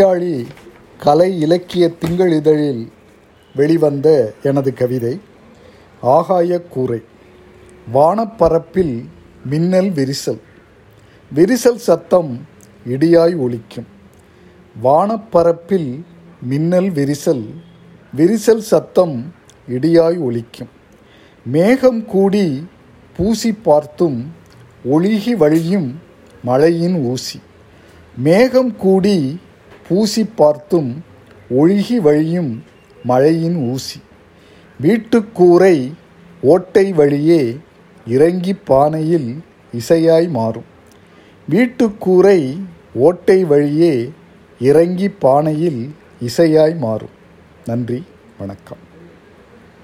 மலையாளி கலை இலக்கிய திங்கள் இதழில் வெளிவந்த எனது கவிதை ஆகாய கூரை வானப்பரப்பில் மின்னல் விரிசல். விரிசல் சத்தம் இடியாய் ஒலிக்கும். வானப்பரப்பில் மின்னல் விரிசல் விரிசல் சத்தம் இடியாய் ஒலிக்கும். மேகம் கூடி பூசி பார்த்தும் ஒழுகி வழியும் மழையின் ஊசி. மேகம் கூடி பூசி பார்த்தும் ஒழுகி வழியும் மழையின் ஊசி. வீட்டுக்கூரை ஓட்டை வழியே இறங்கி பானையில் இசையாய் மாறும். வீட்டுக்கூரை ஓட்டை வழியே இறங்கி பானையில் இசையாய் மாறும். நன்றி வணக்கம்.